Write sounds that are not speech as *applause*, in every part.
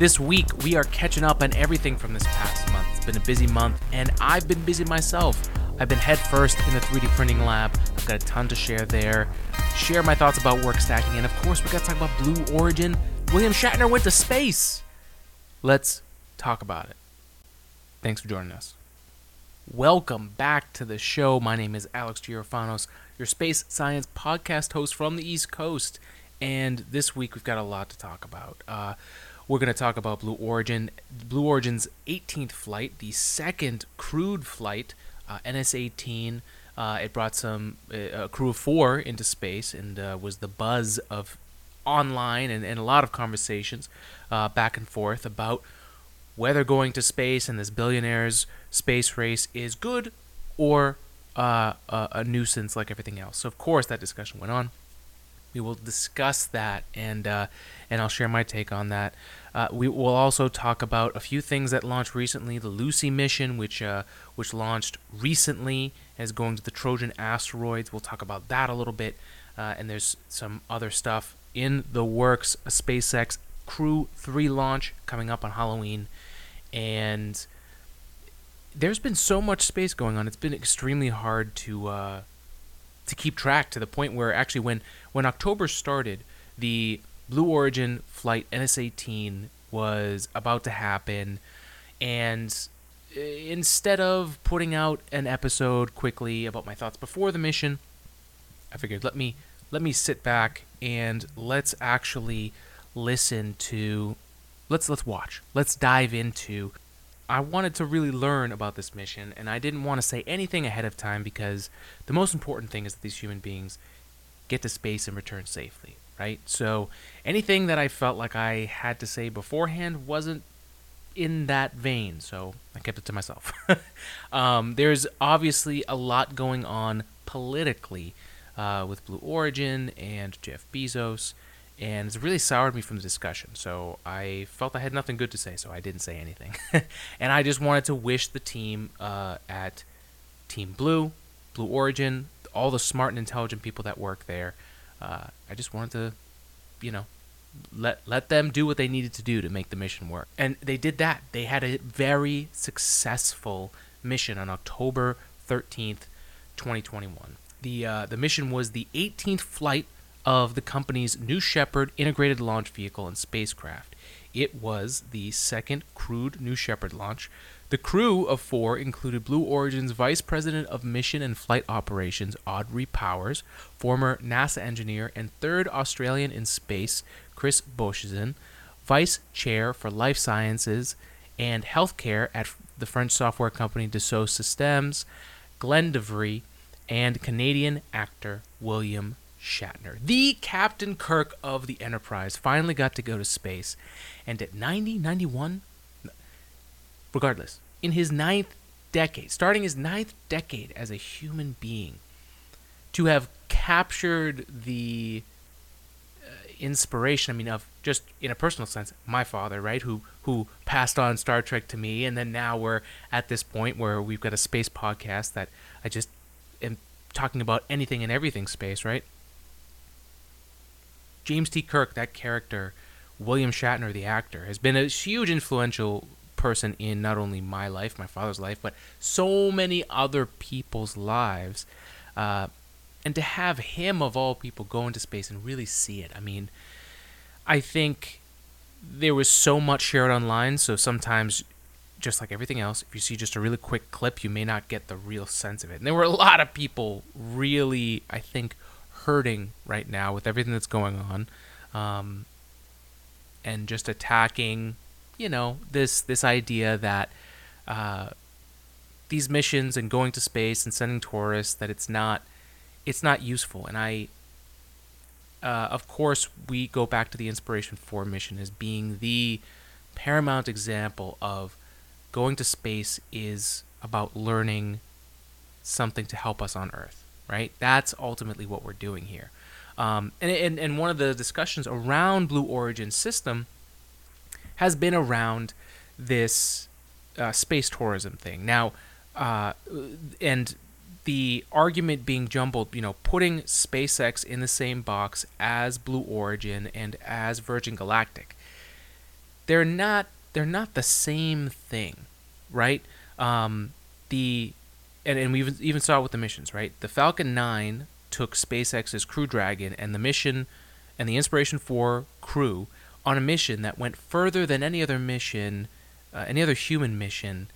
This week, we are catching up on everything from this past month. It's been a busy month, and I've been busy myself. I've been headfirst in the 3D printing lab. I've got a ton to share there. Share my thoughts about work stacking, and of course, we got to talk about Blue Origin. William Shatner went to space. Let's talk about it. Thanks for joining us. Welcome back to the show. My name is Alex Girofanos, your space science podcast host from the East Coast. And this week we've got a lot to talk about. Uh, we're going to talk about Blue Origin, Blue Origin's 18th flight, the second crewed flight, uh, NS-18. Uh, it brought some uh, a crew of four into space and uh, was the buzz of online and, and a lot of conversations uh, back and forth about whether going to space and this billionaires space race is good or a, a, nuisance like everything else. So of course that discussion went on. We will discuss that and uh, and I'll share my take on that. Uh, we will also talk about a few things that launched recently. The Lucy mission, which uh, which launched recently, is going to the Trojan asteroids. We'll talk about that a little bit. Uh, and there's some other stuff in the works. A SpaceX Crew 3 launch coming up on Halloween. And there's been so much space going on. It's been extremely hard to uh, to keep track to the point where actually when when October started, the Blue Origin flight NS-18 was about to happen, and uh, instead of putting out an episode quickly about my thoughts before the mission, I figured let me let me sit back and let's actually listen to let's let's watch. Let's dive into I wanted to really learn about this mission, and I didn't want to say anything ahead of time because the most important thing is that these human beings get to space and return safely, right? So anything that I felt like I had to say beforehand wasn't in that vein, so I kept it to myself. *laughs* um, there's obviously a lot going on politically uh, with Blue Origin and Jeff Bezos and it's really soured me from the discussion. So I felt I had nothing good to say, so I didn't say anything. *laughs* and I just wanted to wish the team uh, at Team Blue, Blue Origin, all the smart and intelligent people that work there. Uh, I just wanted to, you know, let let them do what they needed to do to make the mission work, and they did that. They had a very successful mission on October thirteenth, twenty twenty one. The uh, the mission was the 18th flight of the company's New Shepard integrated launch vehicle and spacecraft. It was the second crewed New Shepard launch. The crew of four included Blue Origin's Vice President of Mission and Flight Operations, Audrey Powers, former NASA engineer and third Australian in space, Chris Boshuizen, Vice Chair for Life Sciences and Healthcare at the French software company Dassault Systems, Glen de Vries, and Canadian actor William Shatner, the Captain Kirk of the Enterprise, finally got to go to space. And at 90, 91, regardless, in his ninth decade, starting his ninth decade as a human being, to have captured the uh, inspiration, I mean, of just in a personal sense, my father, right, who who passed on Star Trek to me, and then now we're at this point where we've got a space podcast that I just am talking about anything and everything space, right? James T. Kirk, that character, William Shatner, the actor, has been a huge influential person in not only my life, my father's life, but so many other people's lives. Uh, and to have him, of all people, go into space and really see it, I mean, I think there was so much shared online, so sometimes just like everything else, if you see just a really quick clip, you may not get the real sense of it. And there were a lot of people really, I think, hurting right now with everything that's going on, um, and just attacking, you know, this this idea that uh, these missions and going to space and sending tourists that it's not it's not useful. And I, uh, of course, we go back to the Inspiration Four mission as being the paramount example of going to space is about learning something to help us on Earth right? That's ultimately what we're doing here. Um, and, and, and one of the discussions around Blue Origin system has been around this uh, space tourism thing. Now, uh, and the argument being jumbled, you know, putting SpaceX in the same box as Blue Origin and as Virgin Galactic. they're not they're not the same thing, right? Um, the and, and we even, even saw it with the missions, right? The Falcon 9 took SpaceX's Crew Dragon and the mission and the Inspiration 4 crew on a mission that went further than any other mission, uh, any other human mission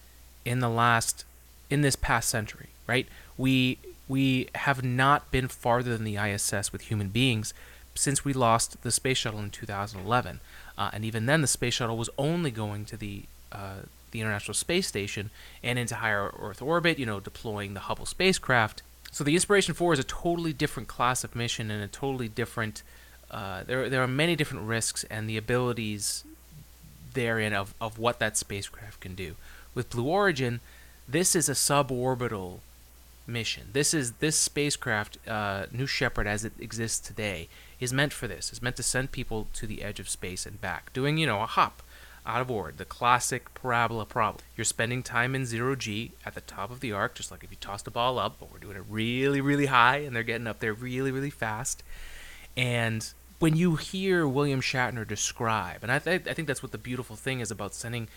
in the last in this past century, right? We we have not been farther than the ISS with human beings since we lost the space shuttle in 2011, uh, and even then the space shuttle was only going to the uh, the International Space Station and into higher Earth orbit, you know, deploying the Hubble spacecraft. So the Inspiration 4 is a totally different class of mission and a totally different. Uh, there, there are many different risks and the abilities therein of, of what that spacecraft can do. With Blue Origin, this is a suborbital mission. This is this spacecraft, uh, New Shepard, as it exists today, is meant for this. It's meant to send people to the edge of space and back, doing you know a hop out of orbit, the classic parabola problem. You're spending time in zero G at the top of the arc, just like if you tossed a ball up, but we're doing it really, really high, and they're getting up there really, really fast. And when you hear William Shatner describe, and I, th- I think that's what the beautiful thing is about sending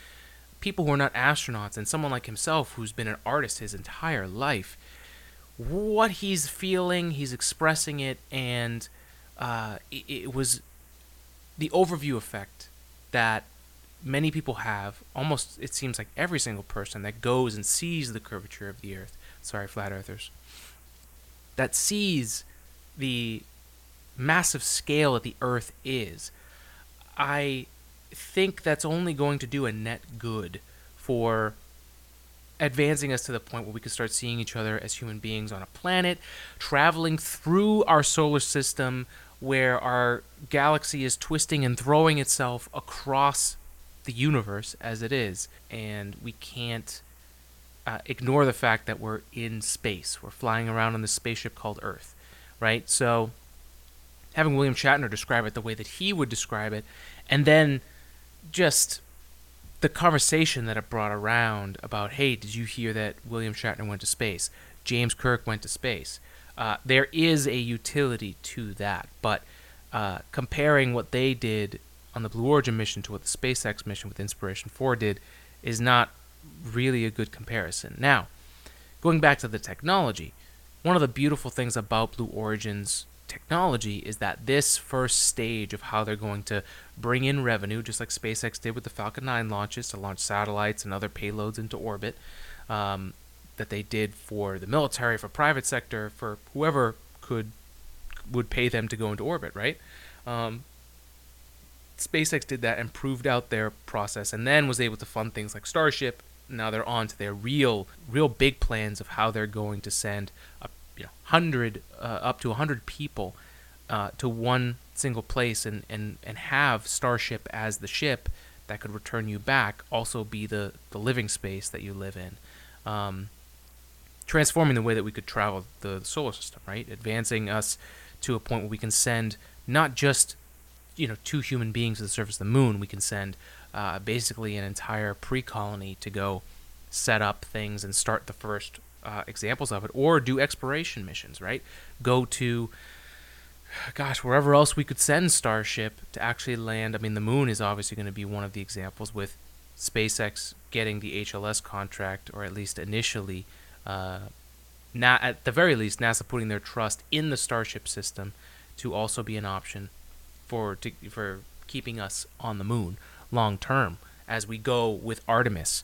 people who are not astronauts and someone like himself who's been an artist his entire life, what he's feeling, he's expressing it, and uh, it, it was the overview effect that many people have almost it seems like every single person that goes and sees the curvature of the earth sorry flat earthers that sees the massive scale that the earth is i think that's only going to do a net good for advancing us to the point where we can start seeing each other as human beings on a planet traveling through our solar system where our galaxy is twisting and throwing itself across the universe as it is, and we can't uh, ignore the fact that we're in space. We're flying around on this spaceship called Earth, right? So, having William Shatner describe it the way that he would describe it, and then just the conversation that it brought around about, hey, did you hear that William Shatner went to space? James Kirk went to space. Uh, there is a utility to that, but uh, comparing what they did on the Blue Origin mission to what the SpaceX mission with Inspiration 4 did is not really a good comparison. Now, going back to the technology, one of the beautiful things about Blue Origin's technology is that this first stage of how they're going to bring in revenue, just like SpaceX did with the Falcon 9 launches to launch satellites and other payloads into orbit, um, that they did for the military, for private sector, for whoever could would pay them to go into orbit, right? Um, SpaceX did that and proved out their process, and then was able to fund things like Starship. Now they're on to their real, real big plans of how they're going to send a you know, hundred uh, up to hundred people uh, to one single place, and, and and have Starship as the ship that could return you back, also be the the living space that you live in. Um, transforming the way that we could travel the solar system, right? Advancing us to a point where we can send not just you know two human beings to the surface of the moon, we can send uh, basically an entire pre-colony to go set up things and start the first uh, examples of it, or do exploration missions. Right? Go to gosh, wherever else we could send Starship to actually land. I mean, the moon is obviously going to be one of the examples with SpaceX getting the HLS contract, or at least initially, uh, at the very least, NASA putting their trust in the Starship system to also be an option for to, for keeping us on the moon long term as we go with Artemis.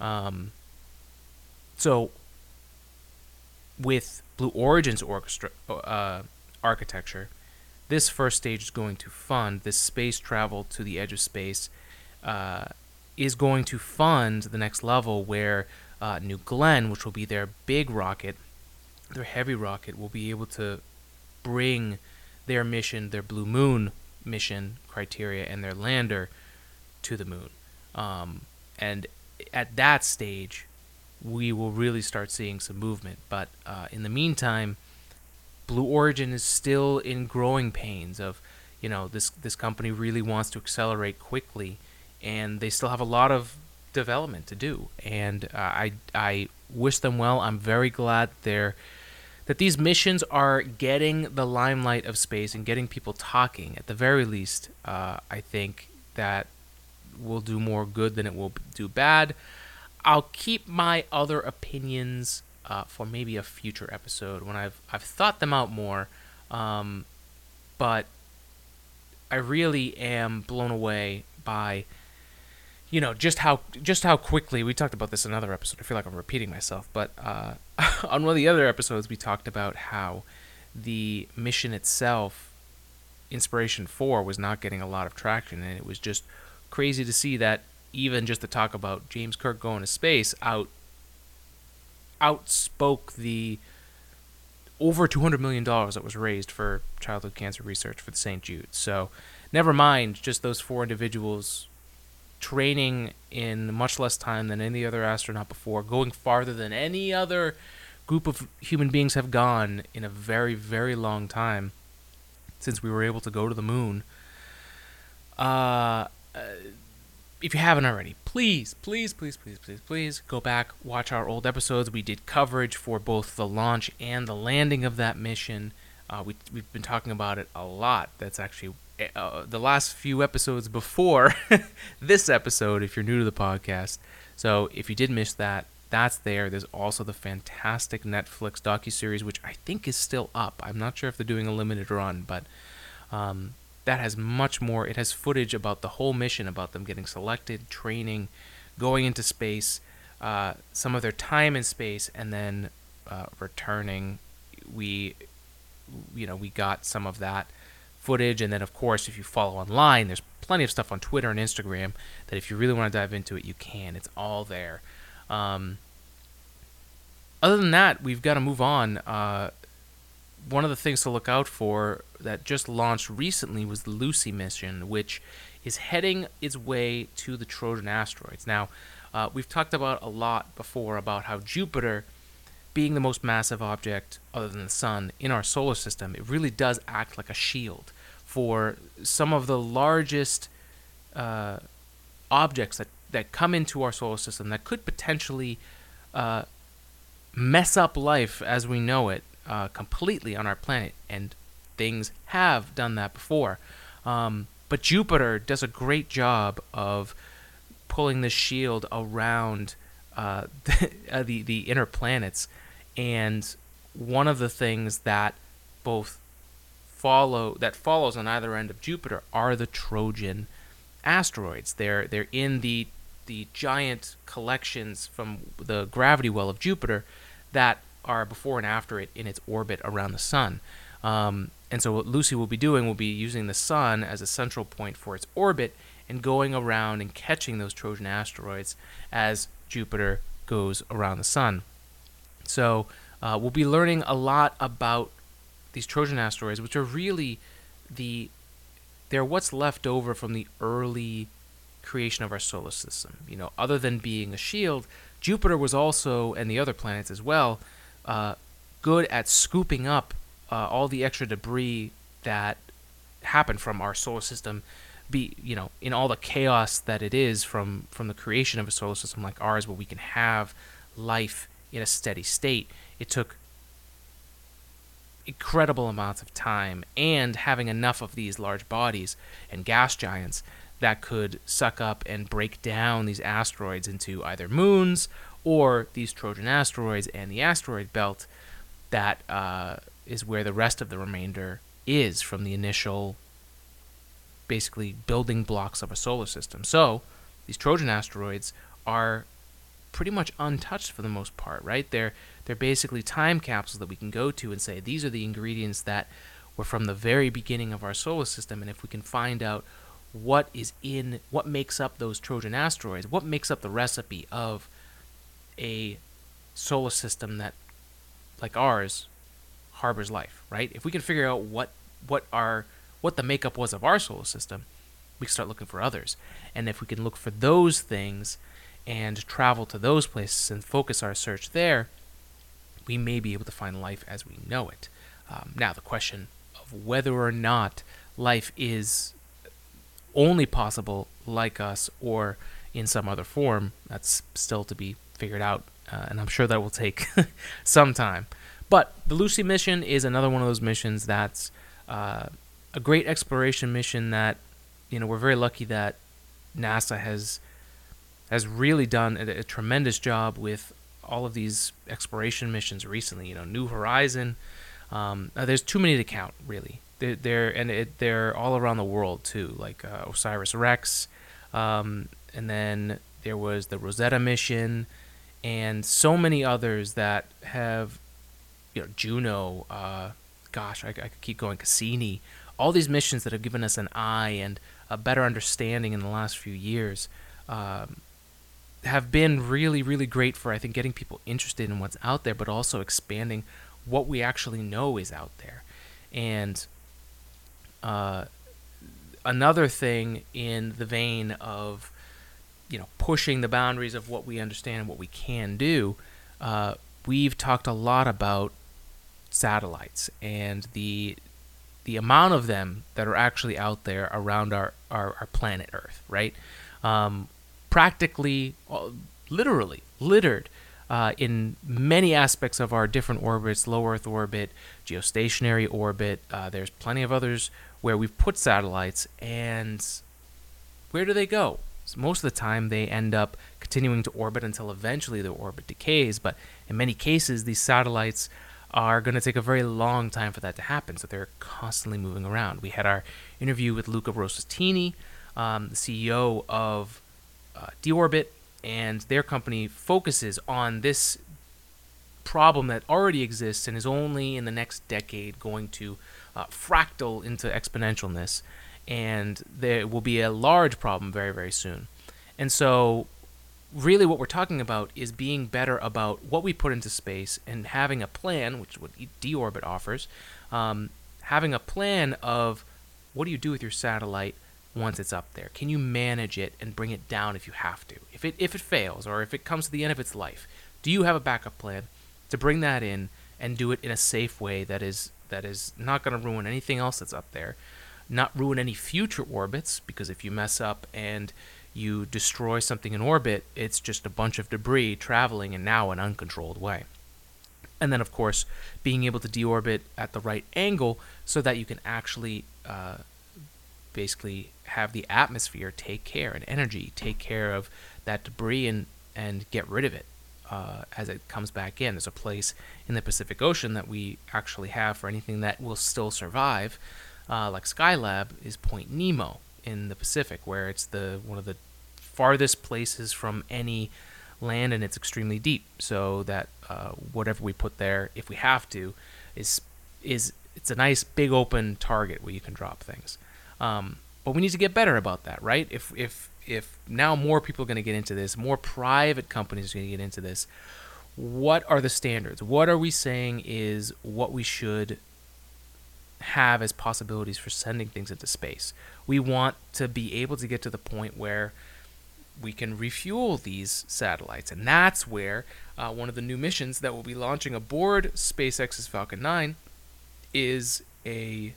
Um, so with Blue Origin's orchestra uh, architecture, this first stage is going to fund this space travel to the edge of space. Uh, is going to fund the next level where uh, New Glenn, which will be their big rocket, their heavy rocket, will be able to bring their mission, their Blue Moon mission criteria and their lander to the moon. Um, and at that stage, we will really start seeing some movement. But uh, in the meantime, Blue Origin is still in growing pains of, you know, this this company really wants to accelerate quickly, and they still have a lot of development to do. And uh, I I wish them well. I'm very glad they're that these missions are getting the limelight of space and getting people talking. At the very least, uh, I think that will do more good than it will do bad. I'll keep my other opinions uh, for maybe a future episode when I've I've thought them out more. Um, but I really am blown away by you know just how just how quickly we talked about this in another episode. I feel like I'm repeating myself, but uh, *laughs* on one of the other episodes we talked about how the mission itself, Inspiration Four, was not getting a lot of traction, and it was just crazy to see that even just to talk about James Kirk going to space out outspoke the over $200 million that was raised for childhood cancer research for the St. Jude. So, never mind just those four individuals training in much less time than any other astronaut before, going farther than any other group of human beings have gone in a very, very long time since we were able to go to the moon. Uh, if you haven't already, please, please, please, please, please, please go back, watch our old episodes. We did coverage for both the launch and the landing of that mission. Uh, we, we've been talking about it a lot. That's actually uh, the last few episodes before *laughs* this episode, if you're new to the podcast. So if you did miss that, that's there. There's also the fantastic Netflix docu-series, which I think is still up. I'm not sure if they're doing a limited run, but um, that has much more. It has footage about the whole mission, about them getting selected, training, going into space, uh, some of their time in space, and then uh, returning. We, you know, we got some of that footage, and then of course, if you follow online, there's plenty of stuff on Twitter and Instagram that if you really want to dive into it, you can. It's all there. Um, other than that, we've got to move on. Uh, one of the things to look out for that just launched recently was the Lucy mission, which is heading its way to the Trojan asteroids. Now, uh, we've talked about a lot before about how Jupiter, being the most massive object other than the Sun in our solar system, it really does act like a shield for some of the largest uh, objects that, that come into our solar system that could potentially uh, mess up life as we know it uh, completely on our planet, and things have done that before. Um, but Jupiter does a great job of pulling the shield around uh, the, *laughs* the the inner planets, and one of the things that both follow that follows on either end of Jupiter are the Trojan asteroids. They're they're in the the giant collections from the gravity well of Jupiter that are before and after it in its orbit around the sun. Um, and so what Lucy will be doing will be using the sun as a central point for its orbit and going around and catching those Trojan asteroids as Jupiter goes around the sun. So uh, we'll be learning a lot about these Trojan asteroids, which are really the they're what's left over from the early creation of our solar system. You know, other than being a shield, Jupiter was also, and the other planets as well, uh, good at scooping up uh, all the extra debris that happened from our solar system be you know in all the chaos that it is from from the creation of a solar system like ours where we can have life in a steady state it took incredible amounts of time and having enough of these large bodies and gas giants that could suck up and break down these asteroids into either moons or these Trojan asteroids and the asteroid belt that uh, is where the rest of the remainder is from the initial basically building blocks of a solar system. So these Trojan asteroids are pretty much untouched for the most part, right? They're they're basically time capsules that we can go to and say these are the ingredients that were from the very beginning of our solar system and if we can find out what is in what makes up those Trojan asteroids, what makes up the recipe of a solar system that, like ours, harbors life, right? If we can figure out what what our what the makeup was of our solar system, we can start looking for others. And if we can look for those things and travel to those places and focus our search there, we may be able to find life as we know it. Um, now, the question of whether or not life is only possible like us or in some other form, that's still to be figured out, uh, and I'm sure that will take *laughs* some time. But the Lucy mission is another one of those missions that's uh, a great exploration mission that, you know, we're very lucky that NASA has has really done a, a, tremendous job with all of these exploration missions recently. You know, New Horizon. Um, uh, there's too many to count, really. They're, they're and it, they're all around the world too, like uh, OSIRIS-REx, um, and then there was the Rosetta mission, and so many others that have, you know, Juno. Uh, gosh, I, I could keep going. Cassini. All these missions that have given us an eye and a better understanding in the last few years. Um, have been really, really great for I think getting people interested in what's out there, but also expanding what we actually know is out there. And uh, another thing in the vein of you know pushing the boundaries of what we understand and what we can do, uh, we've talked a lot about satellites and the the amount of them that are actually out there around our, our, our planet Earth, right? Um, practically, literally littered uh, in many aspects of our different orbits low Earth orbit, geostationary orbit. Uh, there's plenty of others where we've put satellites, and where do they go? So most of the time, they end up continuing to orbit until eventually their orbit decays, but in many cases, these satellites are going to take a very long time for that to happen, so they're constantly moving around. We had our interview with Luca Rossettini, um, the CEO of uh, D-Orbit, and their company focuses on this problem that already exists and is only in the next decade going to uh, fractal into exponentialness, and there will be a large problem very, very soon. And so, really, what we're talking about is being better about what we put into space and having a plan, which what D-Orbit offers, um, having a plan of what do you do with your satellite once it's up there? Can you manage it and bring it down if you have to? If it if it fails or if it comes to the end of its life, do you have a backup plan to bring that in and do it in a safe way that is that is not going to ruin anything else that's up there, not ruin any future orbits because if you mess up and you destroy something in orbit, it's just a bunch of debris traveling in now an uncontrolled way. And then, of course, being able to deorbit at the right angle so that you can actually uh, basically have the atmosphere take care and energy take care of that debris and and get rid of it uh, as it comes back in. There's a place in the Pacific Ocean that we actually have for anything that will still survive, uh, like Skylab, is Point Nemo in the Pacific, where it's the one of the farthest places from any land and it's extremely deep. So that uh, whatever we put there, if we have to, is is it's a nice big open target where you can drop things. Um, but we need to get better about that, right? If if if now more people are going to get into this, more private companies are going to get into this. What are the standards? What are we saying is what we should have as possibilities for sending things into space? We want to be able to get to the point where we can refuel these satellites, and that's where uh, one of the new missions that will be launching aboard SpaceX's Falcon 9 is a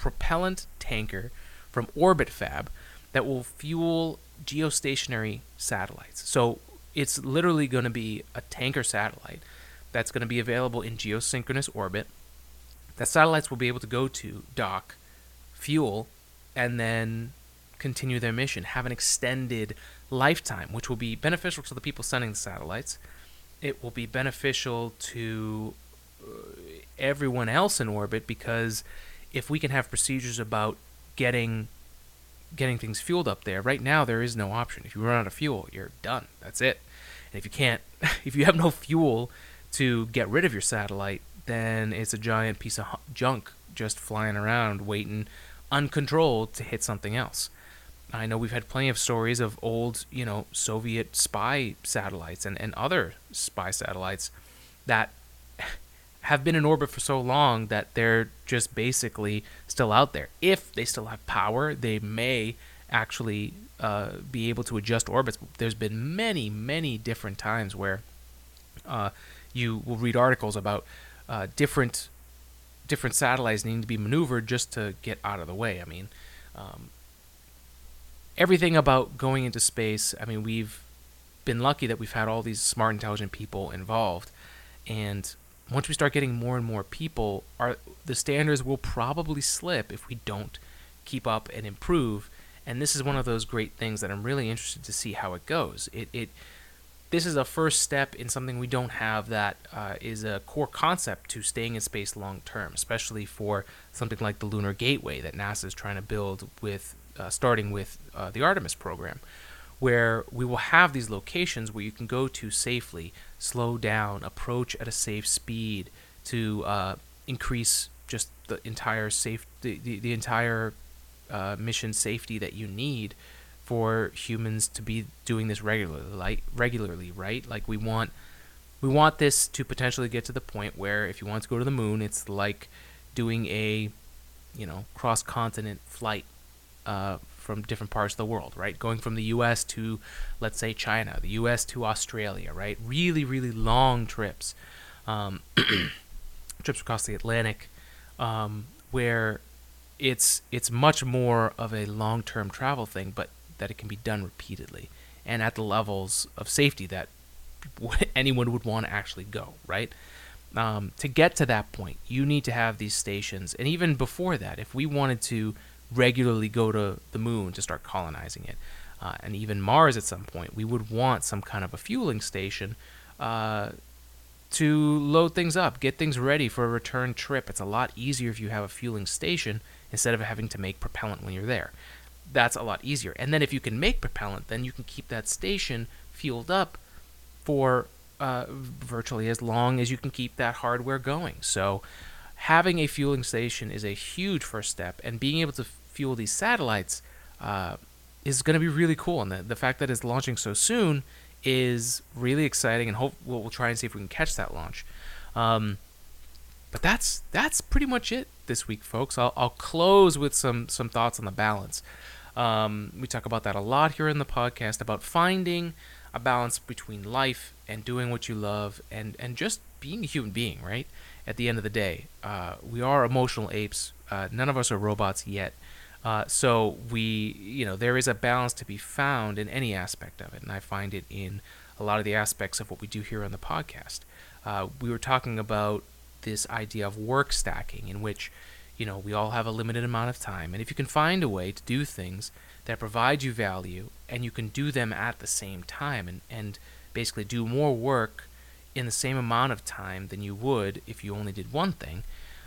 propellant tanker from Orbit Fab that will fuel geostationary satellites. So it's literally going to be a tanker satellite that's going to be available in geosynchronous orbit that satellites will be able to go to, dock, fuel, and then continue their mission, have an extended lifetime, which will be beneficial to the people sending the satellites. It will be beneficial to uh, everyone else in orbit because if we can have procedures about getting getting things fueled up there, right now there is no option. If you run out of fuel, you're done. That's it. And if you can't, *laughs* if you have no fuel to get rid of your satellite, then it's a giant piece of junk just flying around, waiting uncontrolled to hit something else. I know we've had plenty of stories of old, you know, Soviet spy satellites and, and other spy satellites that have been in orbit for so long that they're just basically still out there. If they still have power, they may actually uh, be able to adjust orbits. There's been many, many different times where uh, you will read articles about uh, different different satellites needing to be maneuvered just to get out of the way. I mean, um, everything about going into space. I mean, we've been lucky that we've had all these smart, intelligent people involved, and once we start getting more and more people, our the standards will probably slip if we don't keep up and improve And this is one of those great things that I'm really interested to see how it goes. It, it this is a first step in something we don't have that uh, is a core concept to staying in space long term, especially for something like the Lunar Gateway that NASA is trying to build with, uh, starting with uh, the Artemis program, where we will have these locations where you can go to safely, slow down, approach at a safe speed to uh, increase just the entire safe, the, the, the entire uh, mission safety that you need for humans to be doing this regularly, like regularly, right? Like we want we want this to potentially get to the point where if you want to go to the moon, it's like doing a you know cross continent flight uh, from different parts of the world, right? Going from the U.S. to let's say China, the U.S. to Australia, right? Really, really long trips, um, *clears throat* trips across the Atlantic, um, where it's it's much more of a long-term travel thing, but that it can be done repeatedly and at the levels of safety that *laughs* anyone would want to actually go, right? Um, to get to that point, you need to have these stations. And even before that, if we wanted to regularly go to the moon to start colonizing it, uh, and even Mars at some point, we would want some kind of a fueling station uh, to load things up, get things ready for a return trip. It's a lot easier if you have a fueling station instead of having to make propellant when you're there that's a lot easier. And then if you can make propellant, then you can keep that station fueled up for uh, virtually as long as you can keep that hardware going. So having a fueling station is a huge first step, and being able to fuel these satellites uh, is going to be really cool. And the, the fact that it's launching so soon is really exciting, and hope we'll, we'll try and see if we can catch that launch. Um, but that's that's pretty much it this week, folks. I'll, I'll close with some some thoughts on the balance. Um, we talk about that a lot here in the podcast about finding a balance between life and doing what you love and, and just being a human being, right? At the end of the day, uh, we are emotional apes. Uh, none of us are robots yet. Uh, so we, you know, there is a balance to be found in any aspect of it, and I find it in a lot of the aspects of what we do here on the podcast. Uh, we were talking about this idea of work stacking, in which you know, we all have a limited amount of time. And if you can find a way to do things that provide you value and you can do them at the same time and, and basically do more work in the same amount of time than you would if you only did one thing,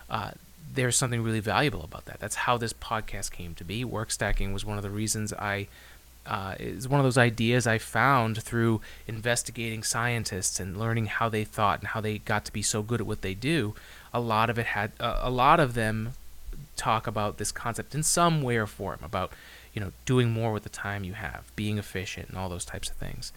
uh, there's something really valuable about that. That's how this podcast came to be. Work stacking was one of the reasons I uh, is one of those ideas I found through investigating scientists and learning how they thought and how they got to be so good at what they do. A lot of it had uh, a lot of them talk about this concept in some way or form about you know doing more with the time you have, being efficient, and all those types of things.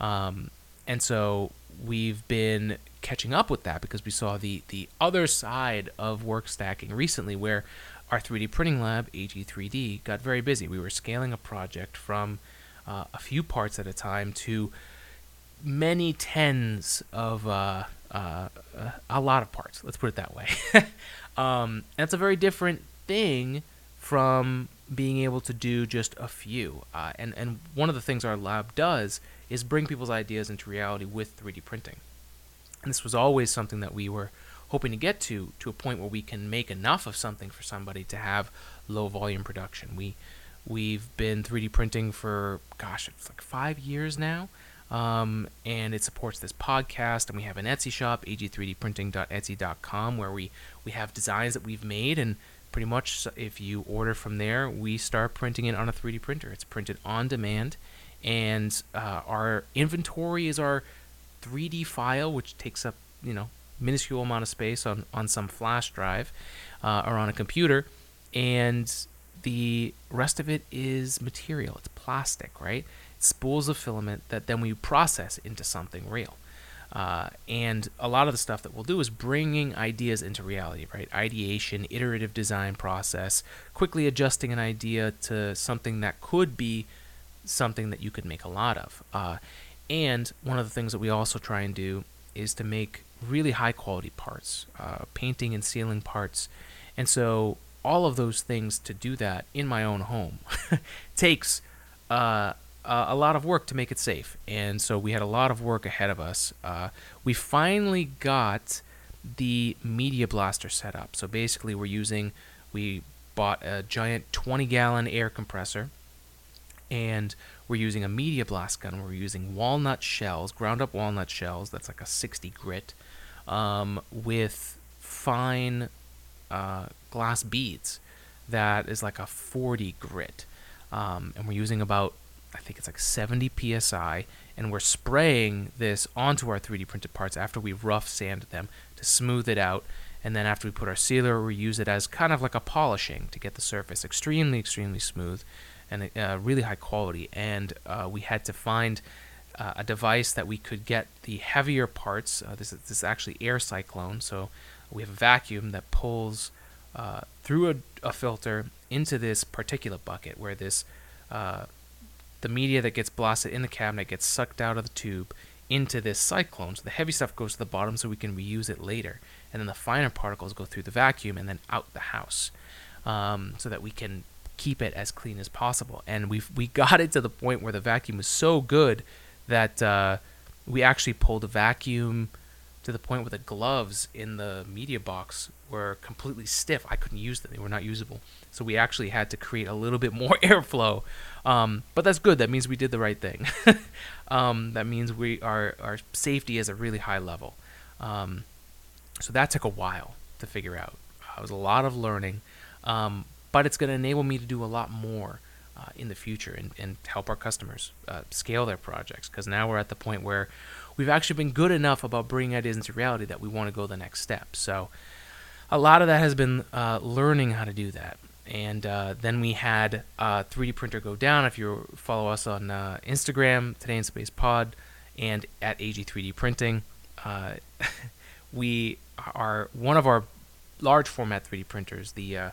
Um, and so we've been catching up with that because we saw the the other side of work stacking recently, where our 3D printing lab AG3D got very busy. We were scaling a project from uh, a few parts at a time to many tens of uh, uh, a lot of parts. Let's put it that way. *laughs* Um, that's a very different thing from being able to do just a few. Uh, and, and one of the things our lab does is bring people's ideas into reality with 3D printing. And this was always something that we were hoping to get to, to a point where we can make enough of something for somebody to have low volume production. We, we've been 3D printing for, gosh, it's like five years now. Um, and it supports this podcast. And we have an Etsy shop, ag3dprinting.etsy.com, where we, we have designs that we've made. And pretty much, if you order from there, we start printing it on a 3D printer. It's printed on demand. And uh, our inventory is our 3D file, which takes up, you know, minuscule amount of space on, on some flash drive uh, or on a computer. And the rest of it is material. It's plastic, right? spools of filament that then we process into something real. Uh, and a lot of the stuff that we'll do is bringing ideas into reality, right? Ideation, iterative design process, quickly adjusting an idea to something that could be something that you could make a lot of. Uh, and one of the things that we also try and do is to make really high quality parts, uh, painting and sealing parts. And so all of those things to do that in my own home *laughs* takes uh, uh, a lot of work to make it safe, and so we had a lot of work ahead of us. Uh, we finally got the media blaster set up. So basically, we're using we bought a giant 20 gallon air compressor, and we're using a media blast gun. We're using walnut shells, ground up walnut shells. That's like a 60 grit, um, with fine uh, glass beads. That is like a 40 grit, um, and we're using about I think it's like 70 psi, and we're spraying this onto our 3D printed parts after we rough sanded them to smooth it out. And then after we put our sealer, we use it as kind of like a polishing to get the surface extremely, extremely smooth and uh, really high quality. And uh, we had to find uh, a device that we could get the heavier parts. Uh, this, is, this is actually air cyclone, so we have a vacuum that pulls uh, through a, a, filter into this particulate bucket where this uh, the media that gets blasted in the cabinet gets sucked out of the tube into this cyclone. So the heavy stuff goes to the bottom so we can reuse it later. And then the finer particles go through the vacuum and then out the house um, so that we can keep it as clean as possible. And we we got *laughs* it to the point where the vacuum was so good that uh, we actually pulled a vacuum to the point where the gloves in the media box were completely stiff. I couldn't use them; they were not usable. So we actually had to create a little bit more *laughs* airflow. Um, but that's good. That means we did the right thing. *laughs* um, that means we our our safety is a really high level. Um, so that took a while to figure out. It was a lot of learning. Um, but it's going to enable me to do a lot more uh, in the future and, and help our customers uh, scale their projects because now we're at the point where we've actually been good enough about bringing ideas into reality that we want to go the next step. So a lot of that has been uh, learning how to do that. And uh, then we had 3D printer go down. If you follow us on uh, Instagram, Today in Space Pod, and at AG3D Printing, uh, *laughs* we are one of our large format 3D printers, the uh,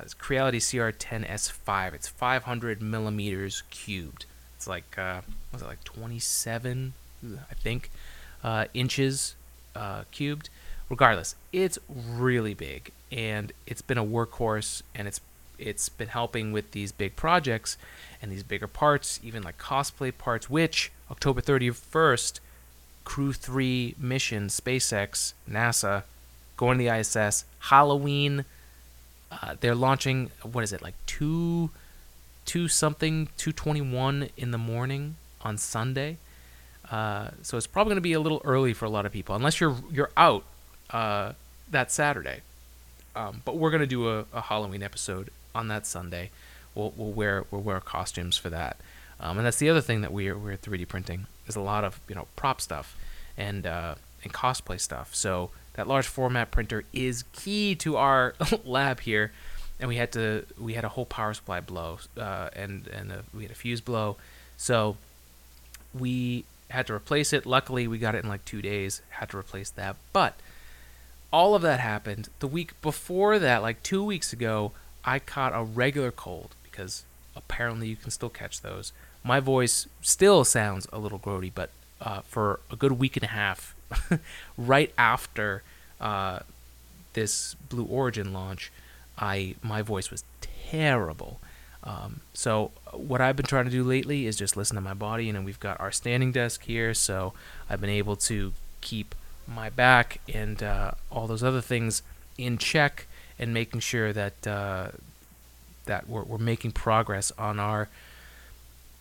it's Creality CR10S5. It's 500 millimeters cubed. It's like uh, was it like 27, I think, uh, inches uh, cubed. Regardless, it's really big, and it's been a workhorse, and it's it's been helping with these big projects and these bigger parts, even like cosplay parts. Which October 31st, Crew 3 mission, SpaceX, NASA, going to the ISS, Halloween uh, they're launching what is it like two two something 221 in the morning on sunday uh, so it's probably going to be a little early for a lot of people unless you're you're out uh, that saturday. Um, but we're going to do a, a, halloween episode on that sunday. We'll, we'll wear we'll wear costumes for that. Um, and that's the other thing that we're, we're 3d printing is a lot of you know prop stuff and uh, and cosplay stuff. So that large format printer is key to our *laughs* lab here. And we had to we had a whole power supply blow uh, and and a, we had a fuse blow. So we had to replace it. Luckily we got it in like two days had to replace that. But all of that happened the week before that like two weeks ago i caught a regular cold because apparently you can still catch those. My voice still sounds a little grody but uh, for a good week and a half *laughs* right after uh, this Blue Origin launch, I my voice was terrible. Um, so what I've been trying to do lately is just listen to my body, and we've got our standing desk here, so I've been able to keep my back and uh, all those other things in check, and making sure that uh, that we're, we're making progress on our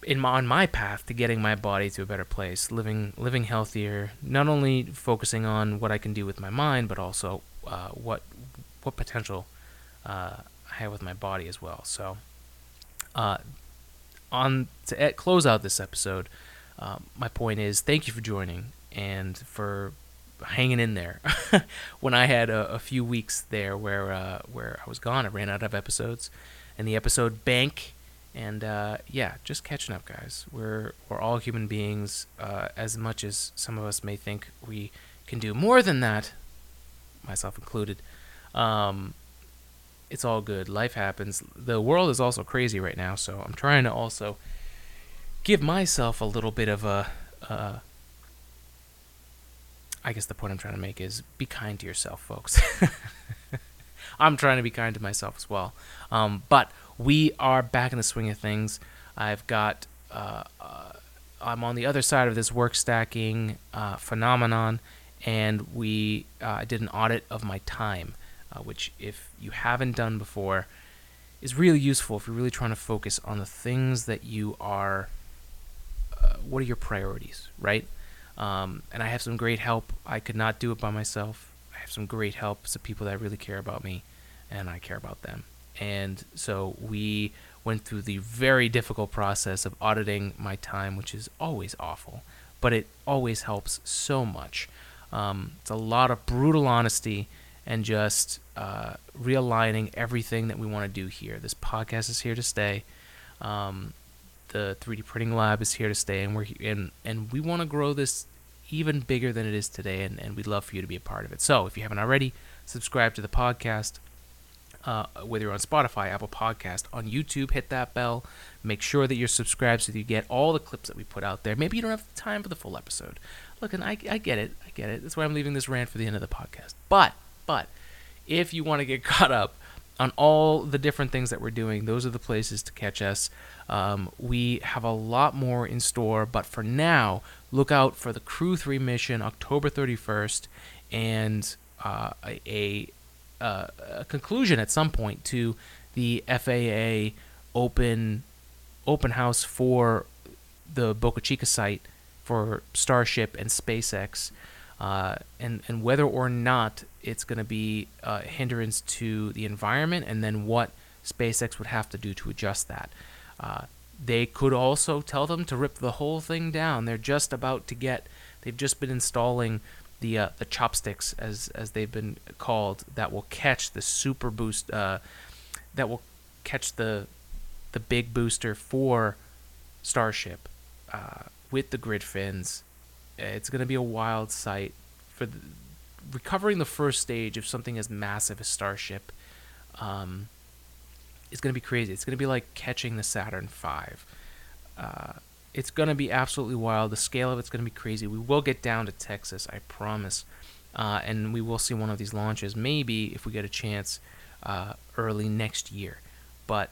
in my, on my path to getting my body to a better place, living living healthier, not only focusing on what I can do with my mind, but also uh, what what potential uh, I have with my body as well. So, uh, on to close out this episode, um, my point is thank you for joining and for hanging in there *laughs* when I had a, a, few weeks there where uh, where I was gone. I ran out of episodes, and the episode bank and uh, yeah, just catching up, guys. We're we're all human beings. Uh, as much as some of us may think we can do more than that, myself included. Um, it's all good. Life happens. The world is also crazy right now, so I'm trying to also give myself a little bit of a. Uh, I guess the point I'm trying to make is be kind to yourself, folks. *laughs* I'm trying to be kind to myself as well. Um, but we are back in the swing of things. I've got, uh, uh, I'm on the other side of this work stacking uh, phenomenon, and we uh, did an audit of my time, uh, which, if you haven't done before, is really useful if you're really trying to focus on the things that you are. Uh, what are your priorities, right? Um, and I have some great help. I could not do it by myself. I have some great help. Some people that really care about me, and I care about them. And so we went through the very difficult process of auditing my time, which is always awful, but it always helps so much. Um, it's a lot of brutal honesty and just uh, realigning everything that we want to do here. This podcast is here to stay. Um, the 3D printing lab is here to stay, and we're and and we want to grow this even bigger than it is today, and, and we'd love for you to be a part of it. So if you haven't already, subscribe to the podcast. Uh, whether you're on Spotify, Apple Podcast, on YouTube, hit that bell. Make sure that you're subscribed so that you get all the clips that we put out there. Maybe you don't have time for the full episode. Look, and I, I get it. I get it. That's why I'm leaving this rant for the end of the podcast. But, but, if you want to get *laughs* caught up on all the different things that we're doing, those are the places to catch us. Um, we have a lot more in store, but for now, look out for the Crew 3 mission October 31st and uh, a, a, a, conclusion at some point to the FAA open open house for the Boca Chica site for Starship and SpaceX. Uh, and, and whether or not it's going to be a hindrance to the environment, and then what SpaceX would have to do to adjust that. Uh, they could also tell them to rip the whole thing down. They're just about to get. They've just been installing the uh, the chopsticks, as as they've been called, that will catch the super boost. Uh, that will catch the the big booster for Starship uh, with the grid fins. It's going to be a wild sight for the, recovering the first stage of something as massive as Starship. Um, is going to be crazy. It's going to be like catching the Saturn V. Uh, it's going to be absolutely wild. The scale of it's going to be crazy. We will get down to Texas, I promise. Uh, and we will see one of these launches, maybe if we get a chance, uh, early next year. But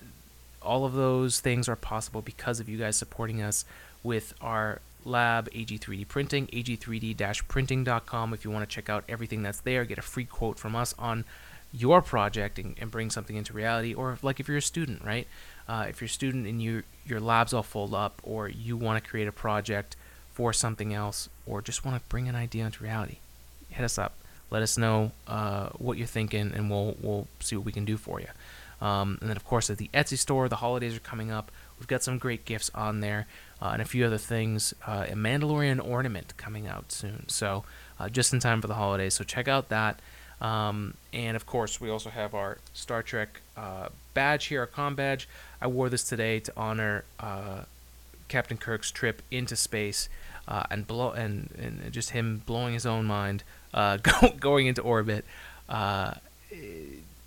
all of those things are possible because of you guys supporting us with our lab, AG3D Printing, ag3d-printing.com. If you want to check out everything that's there, get a free quote from us on your project and, and bring something into reality. Or like if you're a student, right? Uh, if you're a student and you your lab's all full up, or you want to create a project for something else, or just want to bring an idea into reality, hit us up. Let us know uh, what you're thinking, and we'll we'll see what we can do for you. Um, and then, of course, at the Etsy store, the holidays are coming up. We've got some great gifts on there uh, and a few other things. Uh, a Mandalorian ornament coming out soon. So, uh, just in time for the holidays. So, check out that. Um, and of course, we also have our Star Trek uh, badge here, our com badge. I wore this today to honor uh, Captain Kirk's trip into space and blow and, and just him blowing his own mind, *laughs* go, going into orbit.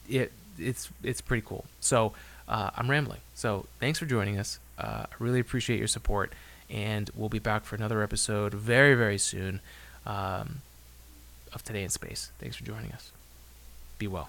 it it's it's pretty cool. So uh, I'm rambling. So thanks for joining us. Uh, I really appreciate your support, and we'll be back for another episode very very soon um, of Today in Space. Thanks for joining us. Be well.